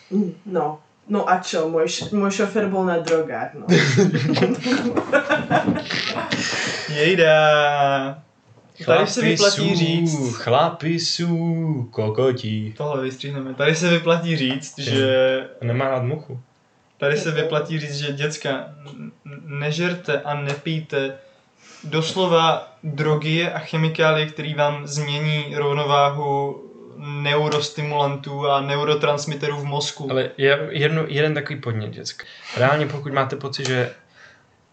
No. No a čo, môj, š- môj šofér bol na drogách, no. Jejda. Tady se vyplatí říct, Chlapi jsou kokotí. tohle vystříhneme, tady se vyplatí říct, že Nemá rád muchu. Tady se vyplatí říct, že děcka, nežerte a nepijte doslova drogy a chemikálie, které vám změní rovnováhu neurostimulantů a neurotransmiterů v mozku. Ale je jedno, jeden takový podnět, děcka. Reálně pokud máte pocit, že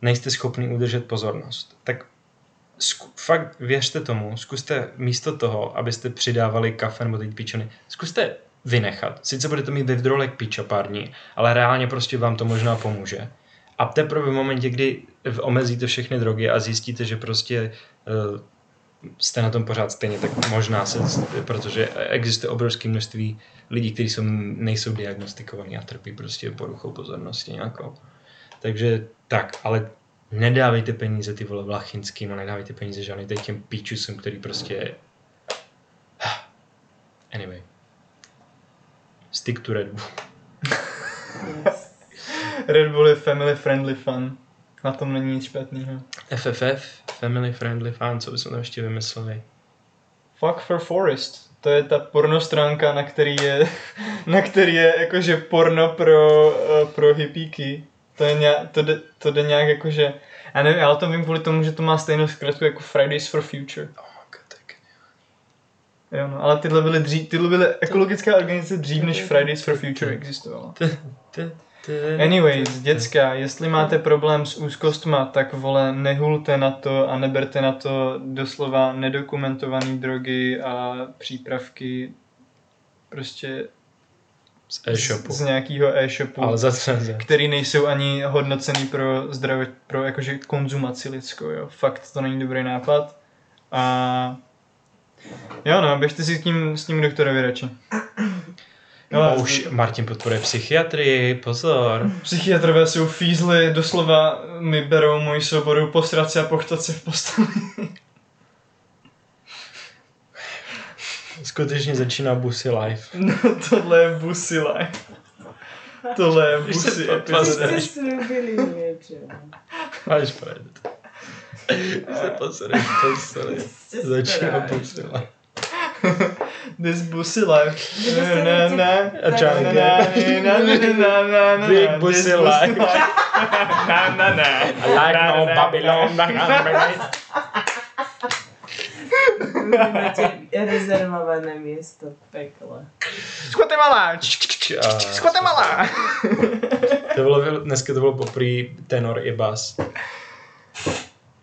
nejste schopni udržet pozornost, tak zku, fakt věřte tomu, zkuste místo toho, abyste přidávali kafe nebo teď píčony, zkuste vynechat. Sice budete mít withdrawal píča pár dní, ale reálně prostě vám to možná pomůže. A teprve v momentě, kdy omezíte všechny drogy a zjistíte, že prostě uh, jste na tom pořád stejně, tak možná se, protože existuje obrovské množství lidí, kteří jsou, nejsou diagnostikovaní a trpí prostě poruchou pozornosti nějakou. Takže tak, ale nedávejte peníze ty vole vlachinským a nedávejte peníze žádný teď těm píčusům, který prostě... Anyway. Stick to Red Bull. Red Bull je family friendly fun. Na tom není nic špatného. FFF, Family Friendly Fan, co bychom tam ještě vymysleli? Fuck for Forest. To je ta porno stránka, na který je, na který je jakože porno pro, eh, pro hippíky. To, je nějak, to, jde, to jde nějak jakože, já nevím, já o tom vím kvůli tomu, že to má stejnou zkratku jako Fridays for Future. Oh my god. Jo, no, ale tyhle byly, dřív, tyhle byly ekologická organizace dřív, než Fridays for Future existovala. Anyways, děcka, jestli máte problém s úzkostma, tak vole, nehulte na to a neberte na to doslova nedokumentované drogy a přípravky. Prostě Z e-shopu. z nějakého e-shopu, Ale který nejsou ani hodnocený pro zdraví, pro jakože konzumaci lidskou, jo. Fakt to není dobrý nápad. A jo no, běžte si s tím, s tím doktorovi radši. Jo, No, už Martin podporuje psychiatrii, pozor. Psychiatrové jsou fízly, doslova mi berou moji svobodu posrat se a pochtat se v posteli. Skutečně začíná Busy Life. No tohle je busy life. Tohle je Když se busy to epizoda. Pozor. Jste slíbili něco. Máš pravdu. Když se posereš v posteli. Jste Začíná. Busy Life. This life. Na, na, A Johnny na, Depp. na, na, na, na, na, Big this life. Na, na, na. Like no Babylon. Rezervované místo v pekle. Guatemala. A- Guatemala. To bylo, dneska to bylo poprý tenor i bas.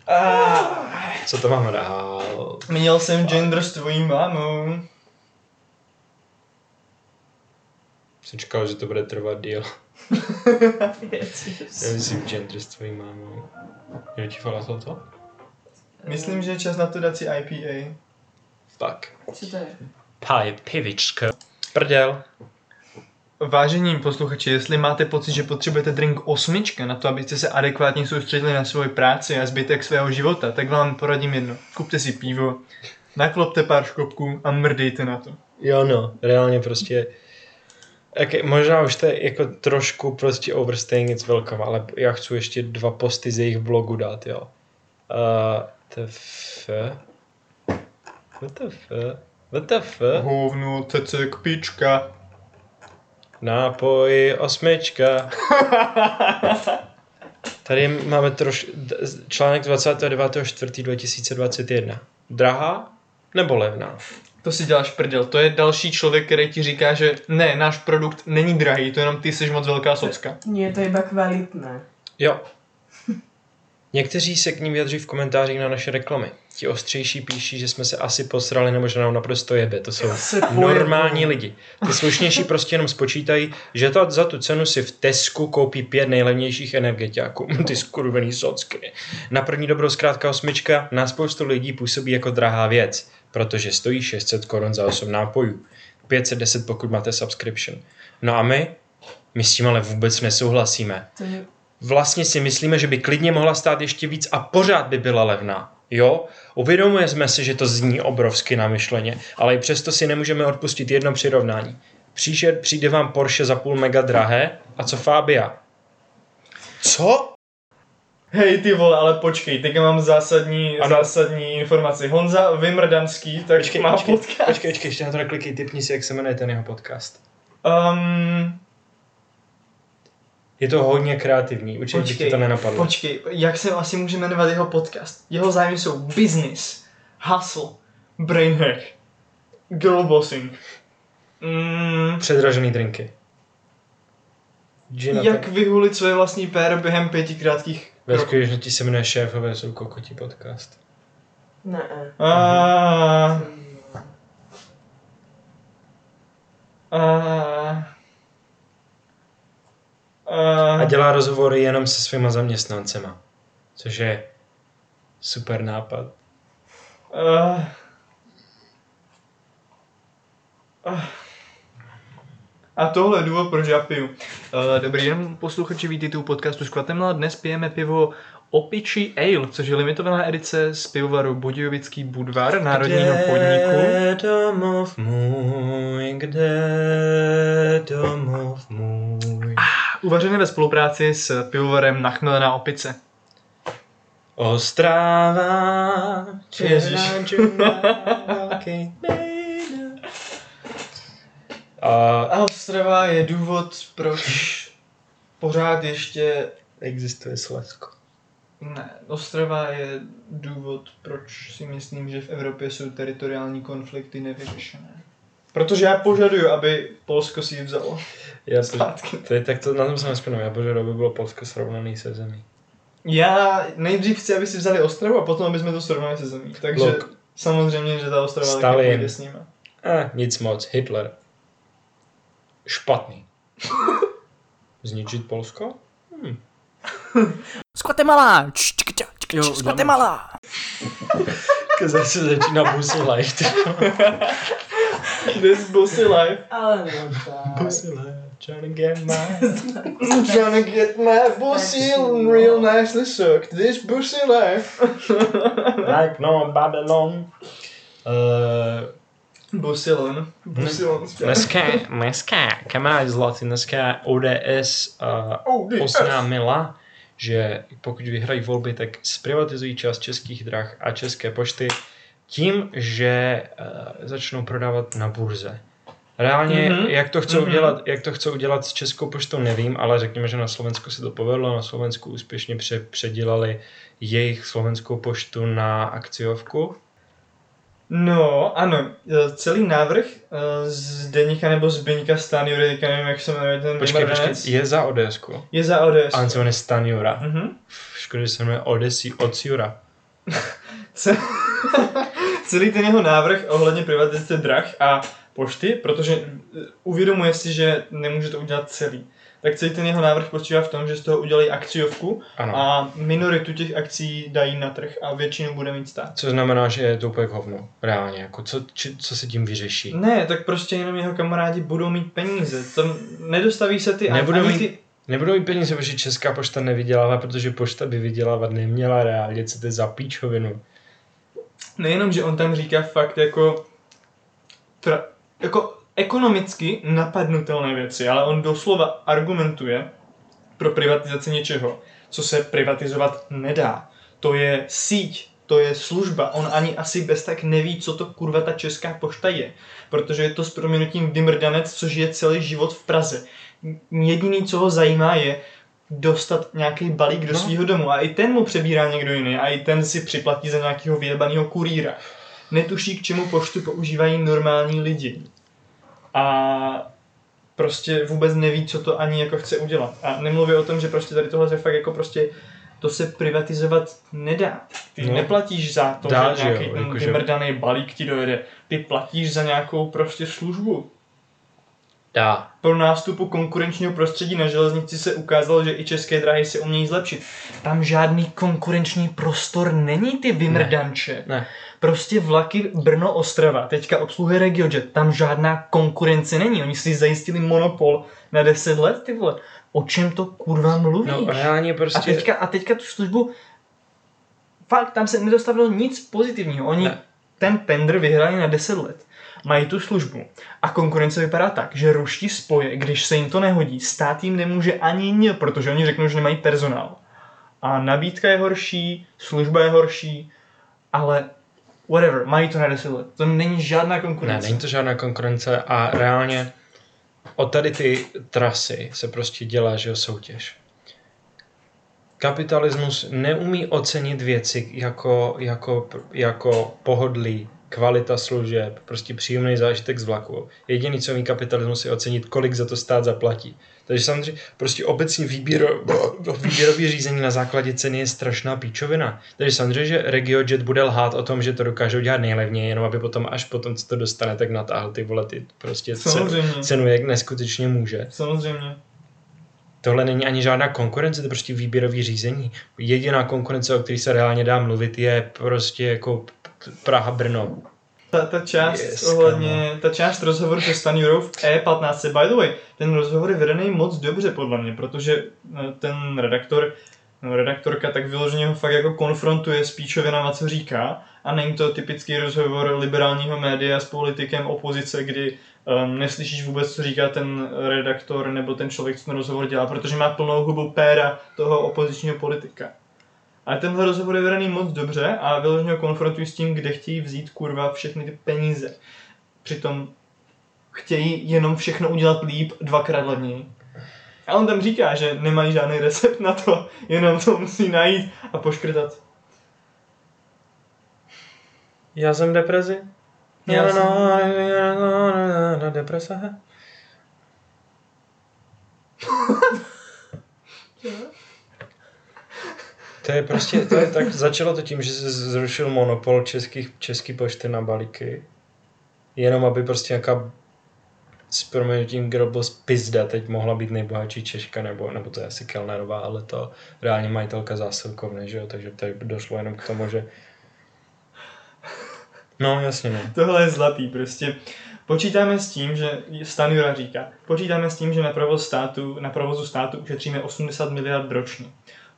Ah, Co to mám dál? Měl jsem gender s tvojí mámou. Jsem čekal, že to bude trvat díl. Já myslím gender s tvojí mámou. Je ti falafel to? Myslím, že je čas na to dát si IPA. Tak. Co to je? Paj, pivička. Prdel. Vážení posluchači, jestli máte pocit, že potřebujete drink osmička na to, abyste se adekvátně soustředili na svoji práci a zbytek svého života, tak vám poradím jedno. Kupte si pivo, naklopte pár škopků a mrdejte na to. Jo no, reálně prostě jak, možná už to je jako trošku prostě overstaying it's welcome, ale já chci ještě dva posty z jejich blogu dát, jo. Uh, TF... WTF? WTF? Hovno, cecek, pička. Nápoj osmička. Tady máme troš, článek 29.4.2021. Drahá nebo levná? To si děláš prdel. To je další člověk, který ti říká, že ne, náš produkt není drahý, to jenom ty jsi moc velká socka. Nie, to je iba kvalitné. Jo. Někteří se k ním vyjadří v komentářích na naše reklamy. Ti ostřejší píší, že jsme se asi posrali nebo že nám naprosto jebe. To jsou normální lidi. Ty slušnější prostě jenom spočítají, že to za tu cenu si v Tesku koupí pět nejlevnějších energetiáků. Ty skurvený socky. Na první dobrou zkrátka osmička na spoustu lidí působí jako drahá věc, protože stojí 600 korun za 8 nápojů. 510 pokud máte subscription. No a my? My s tím ale vůbec nesouhlasíme To je... vlastně si myslíme, že by klidně mohla stát ještě víc a pořád by byla levná. Jo, uvědomujeme si, že to zní obrovsky namyšleně, ale i přesto si nemůžeme odpustit jedno přirovnání. Příště přijde vám Porsche za půl mega drahé a co Fabia? Co? Hej ty vole, ale počkej, teďka mám zásadní, Ano. zásadní informaci. Honza Vymrdanský, tak Počkej, má počkej, podcast. počkej, počkej, ještě na to neklikej, typni si, jak se jmenuje ten jeho podcast. Um, Je to hodně kreativní, určitě by ti počkej, to nenapadlo. počkej, jak se asi může jmenovat jeho podcast? Jeho zájmy jsou business, hustle, brain hack, girlbossing. Mm, Předražený drinky. Jak vyhulit své vlastní péro během pěti krátkých Ve skutečnosti se jmenuje Šéfové jsou kokotí podcast. Ne. A, a, A a, dělá rozhovory jenom se svýma zaměstnancema. Což je super nápad. a, a, a tohle je důvod, proč já piju. Uh, dobrý den, posluchači, vítejte u podcastu s Kvatemla. Dnes pijeme pivo Opičí Ale, což je limitovaná edice z pivovaru Budějovický Budvar, národního podniku. Kde domov můj, kde domov můj. Uvařené ve spolupráci s pivovarem Nachmelená opice. Ostrava, Ježíš. džungla, velký. A Ostrava je důvod, proč pořád ještě... existuje Slezsko. Ne, Ostrava je důvod, proč si myslím, že v Evropě jsou teritoriální konflikty nevyřešené. Protože já požaduju, aby Polsko si ji vzalo. Já Zpátky. to je, tak to na tom jsem nespěnul, já požádal, aby bylo Polsko srovnaný se zemí. Já nejdřív chci, aby si vzali Ostravu a potom, aby jsme to srovnali se zemí. Takže Look. samozřejmě, že ta Ostrava taky Stalin. půjde s nimi. Eh, nic moc, Hitler. Špatný. Zničit Polsko? Čk, Jo, čk, Z Guatemala. Zase začíná Busy Life. This Bussy life. Ale no tak. Busy Life, trying to get my... Trying to get my bussy real nicely sucked. This Bussy life. like no Babylon. Uh, Busilon. Busilon. dneska, dneska, kamarádi zlatý, dneska ODS uh, ODS. oznámila, že pokud vyhrají volby, tak zprivatizují část českých drah a české pošty tím, že uh, začnou prodávat na burze. Reálně, Mhm. mm-hmm. jak, to chcou Mhm. udělat, jak to chcou udělat s Českou poštou, nevím, ale řekněme, že na Slovensku se to povedlo. Na Slovensku úspěšně pře- předělali jejich slovenskou poštu na akciovku. No, ano, e, celý návrh e, z Deníka nebo z Beníka Stanjury, teďka nevím, jak se jmenuje ten Počkej, počkej, je za ODSku. je za ODS. A on se jmenuje Stanjura. Mhm. Škoda, že se jmenuje Odesi Ociura. Ce- celý ten jeho návrh ohledně privatizace drah a pošty, protože e, uvědomuje si, že nemůže to udělat celý. Tak celý ten jeho návrh spočívá v tom, že z toho udělají akciovku Ano. a minoritu těch akcí dají na trh a většinu bude mít stát. Což znamená, že je to úplně k hovnu. Reálně, jako co, či, co se tím vyřeší? Ne, tak prostě jenom jeho kamarádi budou mít peníze. Tam nedostaví se ty Nebudou ani mít- ty... Nebudou mít peníze, protože Česká pošta nevydělává, protože pošta by vydělávat neměla reálně, co to je za píčovinu. Nejenom, že on tam říká fakt jako... Pra, jako ekonomicky napadnutelné věci, ale on doslova argumentuje pro privatizaci něčeho, co se privatizovat nedá. To je síť, to je služba. On ani asi bez tak neví, co to kurva ta česká pošta je. Protože je to s proměnutím vymrdanec, co žije celý život v Praze. Jediný, co ho zajímá, je dostat nějaký balík do No. svého domu. A i ten mu přebírá někdo jiný. A i ten si připlatí za nějakého vyjebaného kurýra. Netuší, k čemu poštu používají normální lidi. A prostě vůbec neví, co to ani jako chce udělat. A nemluví o tom, že prostě tady tohle je fakt jako prostě to se privatizovat nedá. Ty No. neplatíš za to, Dá, že že jo, nějaký ten jakože- vymrdaný balík ti dojede. Ty platíš za nějakou prostě službu. Dá. Po nástupu konkurenčního prostředí na železnici se ukázalo, že i české dráhy se umějí zlepšit. Tam žádný konkurenční prostor není, ty vymrdanče. Ne. Prostě vlaky Brno-Ostrava, teďka obsluhuje RegioJet, tam žádná konkurence není. Oni si zajistili monopol na 10 let, ty vole. O čem to kurva mluvíš? No reálně a, prostě... teďka, a teďka tu službu, fakt, tam se nedostavilo nic pozitivního. Oni Ne. ne. ten tender vyhráli na 10 let. Mají tu službu. A konkurence vypadá tak, že ruští spoje, když se jim to nehodí, stát jim nemůže ani ně, protože oni řeknou, že nemají personál. A nabídka je horší, služba je horší, ale whatever, mají to na 10 let. To není žádná Ne, konkurence. není to žádná konkurence a reálně o tady ty trasy se prostě dělá, že jo, soutěž. Kapitalismus neumí ocenit věci jako, jako, jako pohodlí, kvalita služeb, prostě příjemný zážitek z vlaku. Jediný, co umí kapitalismus, je ocenit, kolik za to stát zaplatí. Takže samozřejmě prostě obecně výběro, výběrový řízení na základě ceny je strašná píčovina. Takže samozřejmě, že RegioJet bude lhát o tom, že to dokážou dělat nejlevněji, jenom aby potom, až potom, co to dostane, tak natáhl ty vole, ty prostě cenu, Samozřejmě. cenu, jak neskutečně může. Samozřejmě. Tohle není ani žádná konkurence, to je prostě výběrový řízení. Jediná konkurence, o které se reálně dá mluvit, je prostě jako Praha-Brno. Ta, ta část Yes, ohledně, ta část rozhovoru se Stanjurou v E15, by the way, ten rozhovor je vedený moc dobře podle mě, protože eh, ten redaktor, no redaktorka tak vyloženě ho fakt jako konfrontuje s píčovinama, co říká a není to typický rozhovor liberálního média s politikem opozice, kdy um, neslyšíš vůbec, co říká ten redaktor nebo ten člověk, co ten rozhovor dělá, protože má plnou hubu péra toho opozičního politika. Ale tenhle rozhovor je vedený moc dobře a vyloženě ho konfrontují s tím, kde chtějí vzít kurva všechny ty peníze. Přitom chtějí jenom všechno udělat líp dvakrát levněji. A on tam říká, že nemají žádný recept na to, jenom to musí najít a poškrtat. Já jsem v depresi. Já no, jsem- no, no, no, no, no, deprese. To je prostě, to je tak, začalo to tím, že se zrušil monopol českých, český pošty na balíky. Jenom aby prostě nějaká s proměnutím Grobos pizda teď mohla být nejbohatší Češka, nebo, nebo to je asi Kellnerová, ale to reálně majitelka zásilkovny, že jo, takže tady došlo jenom k tomu, že No, jasně, no. Tohle je zlatý prostě. Počítáme s tím, že Stanjura říká, počítáme s tím, že na, provoz státu, na provozu státu ušetříme 80 miliard ročně.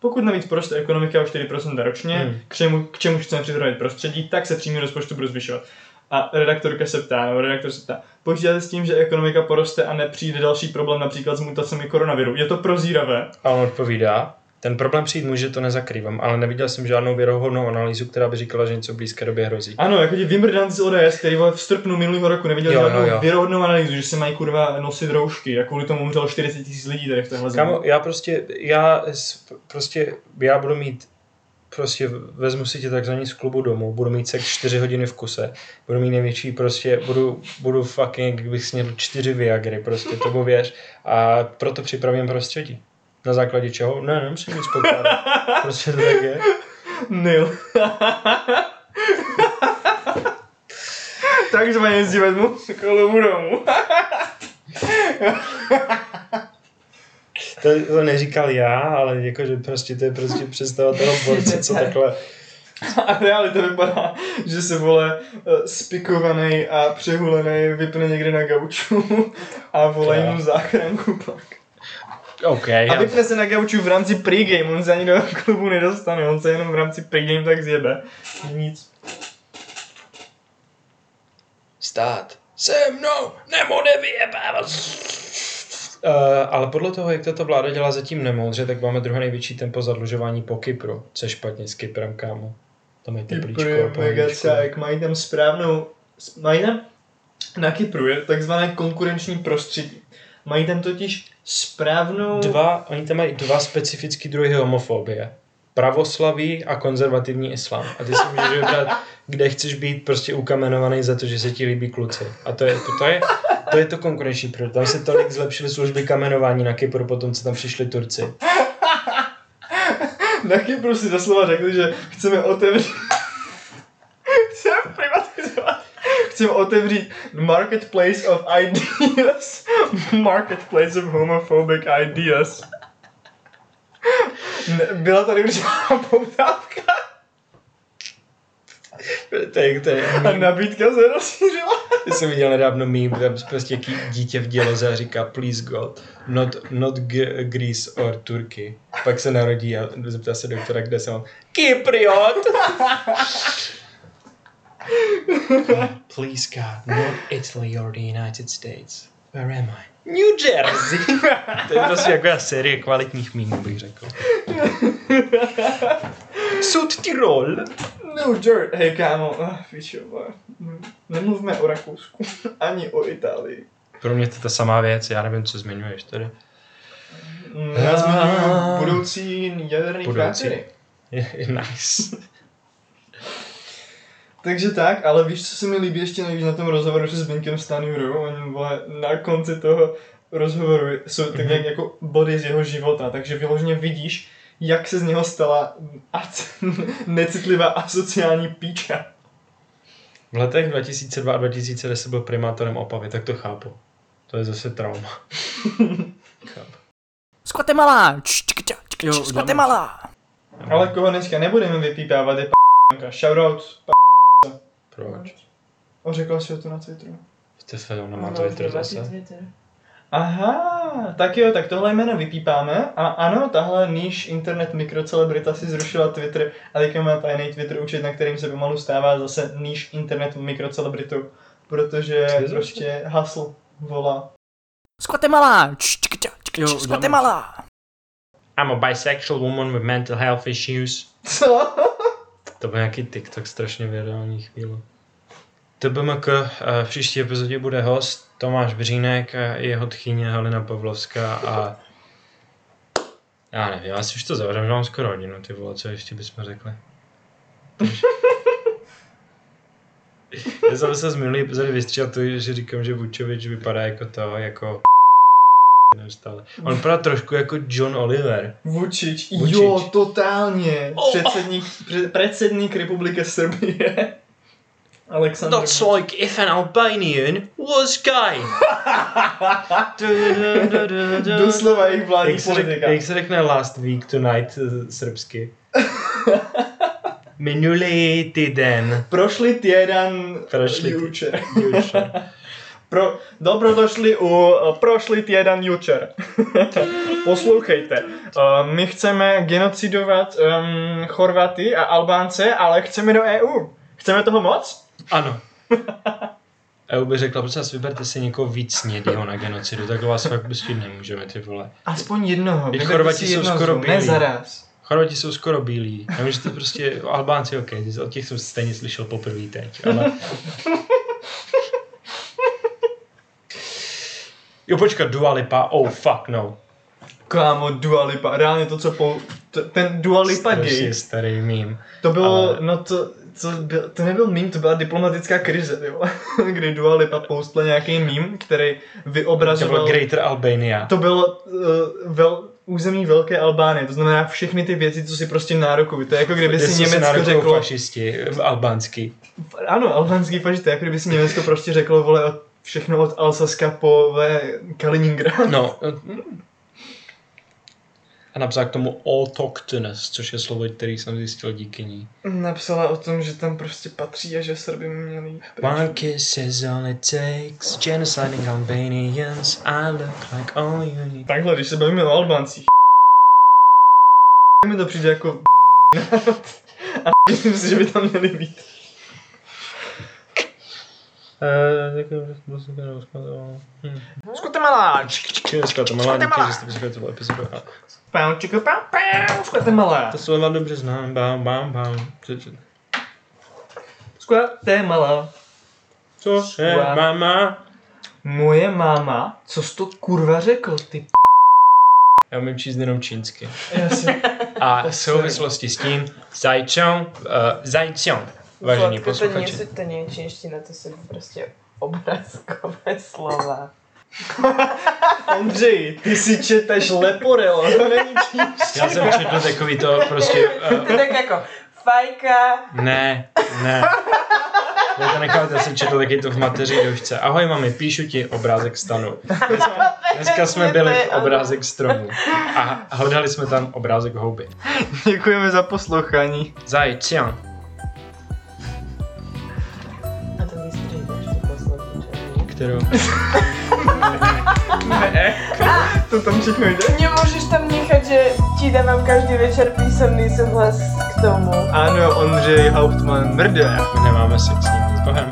Pokud navíc poroste ekonomika o 4% ročně, Hmm. k, čemu, k čemu chceme připravit prostředí, tak se příjmy rozpočtu budou zvyšovat. A redaktorka se ptá, nebo redaktor se ptá, počítáte s tím, že ekonomika poroste a nepřijde další problém například s mutacemi koronaviru. Je to prozíravé? A on odpovídá, ten problém přijít může, to nezakrývám, ale neviděl jsem žádnou věrohodnou analýzu, která by říkala, že něco v blízké době hrozí. Ano, jako ti vymrdanci z ODS, který v srpnu minulého roku neviděl Jo, žádnou jo, jo. věrohodnou analýzu, že se mají kurva nosit roušky a kvůli tomu umřelo 40 tisíc lidí tady v téhle zemi. Já prostě, já prostě, já budu mít, prostě vezmu si tě takzvaně z klubu domů, budu mít sex 4 hodiny v kuse, budu mít největší, prostě budu, budu fucking, jak bych snědl 4 Viagry, prostě tomu věř a proto připravím prostředí. Na základě čeho? Ne, nemusím nic pokládat. Prostě to tak je. Nil. Takzvaně si vezmu klubu domů. To, to neříkal já, ale jakože prostě to je prostě představa toho borce, co takhle A realita vypadá, že se vole eh, spikovaný a přehulený vypne někde na gauču a volají mu záchranku pak. OK, A já, vypne se na gauču v rámci pregame, on se ani do klubu nedostane, on se jenom v rámci pregame tak zjebe. Nic. stát se mnou, nebo nevyjebávat. Uh, ale podle toho, jak tato vláda dělá zatím nemoudře, tak máme druhé největší tempo zadlužování po Kypru. Co je špatně s Kyprem, kámo? Tam je teplíčko, Kypr je jak mají tam správnou, mají tam na Kypru je takzvané konkurenční prostředí. Mají tam totiž správnou... Dva, oni tam mají dva specifické druhy homofobie. Pravoslaví a konzervativní islám. A ty si můžeš vybrat, kde chceš být prostě ukamenovaný za to, že se ti líbí kluci. A to je to, je, to, je to konkurenční produkt. Tam se tolik zlepšily služby kamenování na Kypru, potom co tam přišli Turci. Na Kypru si doslova řekli, že chceme otevřít... chceme privatizovat. Chceme otevřít marketplace of ideas. marketplace of homophobic ideas. Ne, byla tady určitá poptávka je, to je, a nabídka se rozšířila. Já jsem viděl nedávno mým, tam prostě jaký dítě v děloze a říká please God, not, not G- Greece or Turkey. Pak se narodí a zeptá se doktora, kde jsem. Kypriot! please God, not Italy or the United States. Where am I? New Jersey! to je prostě jako série kvalitních mýmů, bych řekl. Sud Tirol! No dirt. Hej kámo, ah, pičo, vole. nemluvme o Rakousku, ani o Itálii. Pro mě to je ta samá věc, já nevím, co zmiňuješ tady. Mm, Já zmiňuji budoucí jaderný Budoucí. krátery. nice. Takže tak, ale víš, co se mi líbí ještě nejvíc na tom rozhovoru se Zbyňkem Stanjurou? Oni vole, na konci toho rozhovoru jsou tak Mhm. jak jako body z jeho života, takže vyloženě vidíš, jak se z něho stala ac- necitlivá asociální píča. V letech 2002 a 2010 byl primátorem Opavy, tak to chápu. To je zase trauma. Jo, Z uděláme. Guatemala. Ale koho dneska nebudeme vypípávat je p***nka. Shoutout p***. Proč? Ořekl si ho to na Twitteru. Jste se na má Twitter zase? Aha, tak jo, tak tohle jméno vypípáme a ano, tahle níž internet mikrocelebrita si zrušila Twitter a teďka má tajný Twitter účet, na kterým se pomalu stává zase níž internet mikrocelebritou, protože prostě hasl volá. Jo, Z uděláme. Guatemala. I'm a bisexual woman with mental health issues. Co? To byl nějaký TikTok strašně virální chvíle. TBMK eh, v příští epizodě bude host Tomáš Břínek a jeho tchyně Halina Pavlovská a já nevím, já si už to zavřem, že mám skoro hodinu, ty vole, co ještě bychom řekli. Já jsem se z minulý epizody vystřílel to, že říkám, že Vučovič vypadá jako to, jako neustále. On vypadá trošku jako John Oliver. Vučič. Vučič. Jo, totálně. Předsedník, pre- predsedník Republiky Srbie. Alexander. That's like if an Albanian was gay. Doslova jejich vládní jak, se řek, politika. jak se řekne last week tonight eh, srbsky? Minulý týden. Prošli týden Prošli tý- jučer. Juče. Pro, dobrodošli u uh, prošli týden jučer. Poslouchejte, uh, my chceme genocidovat um, Chorvaty a Albánce, ale chceme do EU. Chceme toho moc? Ano. EU by řekla, prosím vás, vyberte si někoho víc snědýho na genocidu, tak vás fakt pustit nemůžeme, ty vole. Aspoň jednoho. Teď Chorvati jsou skoro z- Ne bílí. zaraz. Chorvati jsou skoro bílí. Já vím, že to prostě Albánci, ok, o těch jsem stejně slyšel poprvé teď, ale... Jo, počkat, Dua Lipa, oh fuck no. Kámo, Dua Lipa, reálně to, co po... Ten Dua Lipa Strašně gay, starý mím. to bylo, Ale- no to, to, byl, to nebyl mím, to byla diplomatická krize, jo. Kdy Dua Lipa postla nějaký mím, který To byl vyobrazoval... Greater Albania. To bylo uh, vel, území Velké Albánie, to znamená všechny ty věci, co si prostě nárokují. To je jako kdyby si Německo řeklo... fašisti, eh, albánský. Ano, albánský fašist, to je jako kdyby si Německo prostě řeklo, vole, všechno od Alsaska po Kaliningrad. No. eh, A napsal k tomu autochthonous, což je slovo, který jsem zjistil díky ní. Napsala o tom, že tam prostě patří a že Srby měli. One kiss is all it takes, genociding Albanians, I look like all you need. Takhle, když se bavíme o Albáncích. mi to přijde jako a myslím si, že by tam měli být. Skvatemala! Skvatemala, díky, že jste poslouchali tohle epizodu. Pau, čiko, pau, pau, skvatemala! To slova dobře znám, bam, bam, bam. Co- co- Skvatemala. Co je, mama? Moje máma, co jsi to kurva řekl, ty p***? Já umím číst jenom čínsky. Já si... A v souvislosti s tím, zajčon, uh, zajčon, vážení Zlatko, to posluchači. něco, to není čínština, to jsou prostě obrázkové slova. Ondřej, ty si četeš Leporel, to není číš. Já jsem četl takový to prostě, To uh, je tak jako fajka, ne, ne. Já to necháte, já jsem četl taky to v mateři došce. Ahoj mami, píšu ti obrázek stanu. Dneska, dneska jsme byli v obrázek stromu a hledali jsme tam obrázek houby. Děkujeme za poslouchání. Zajčon. Kterou? Ne, to tam všechno jde. Nemůžeš tam nechat, že ti dávám každý večer písemný souhlas k tomu. Ano, Ondřej Hauptmann mrde. My nemáme sex s ním s Bohem.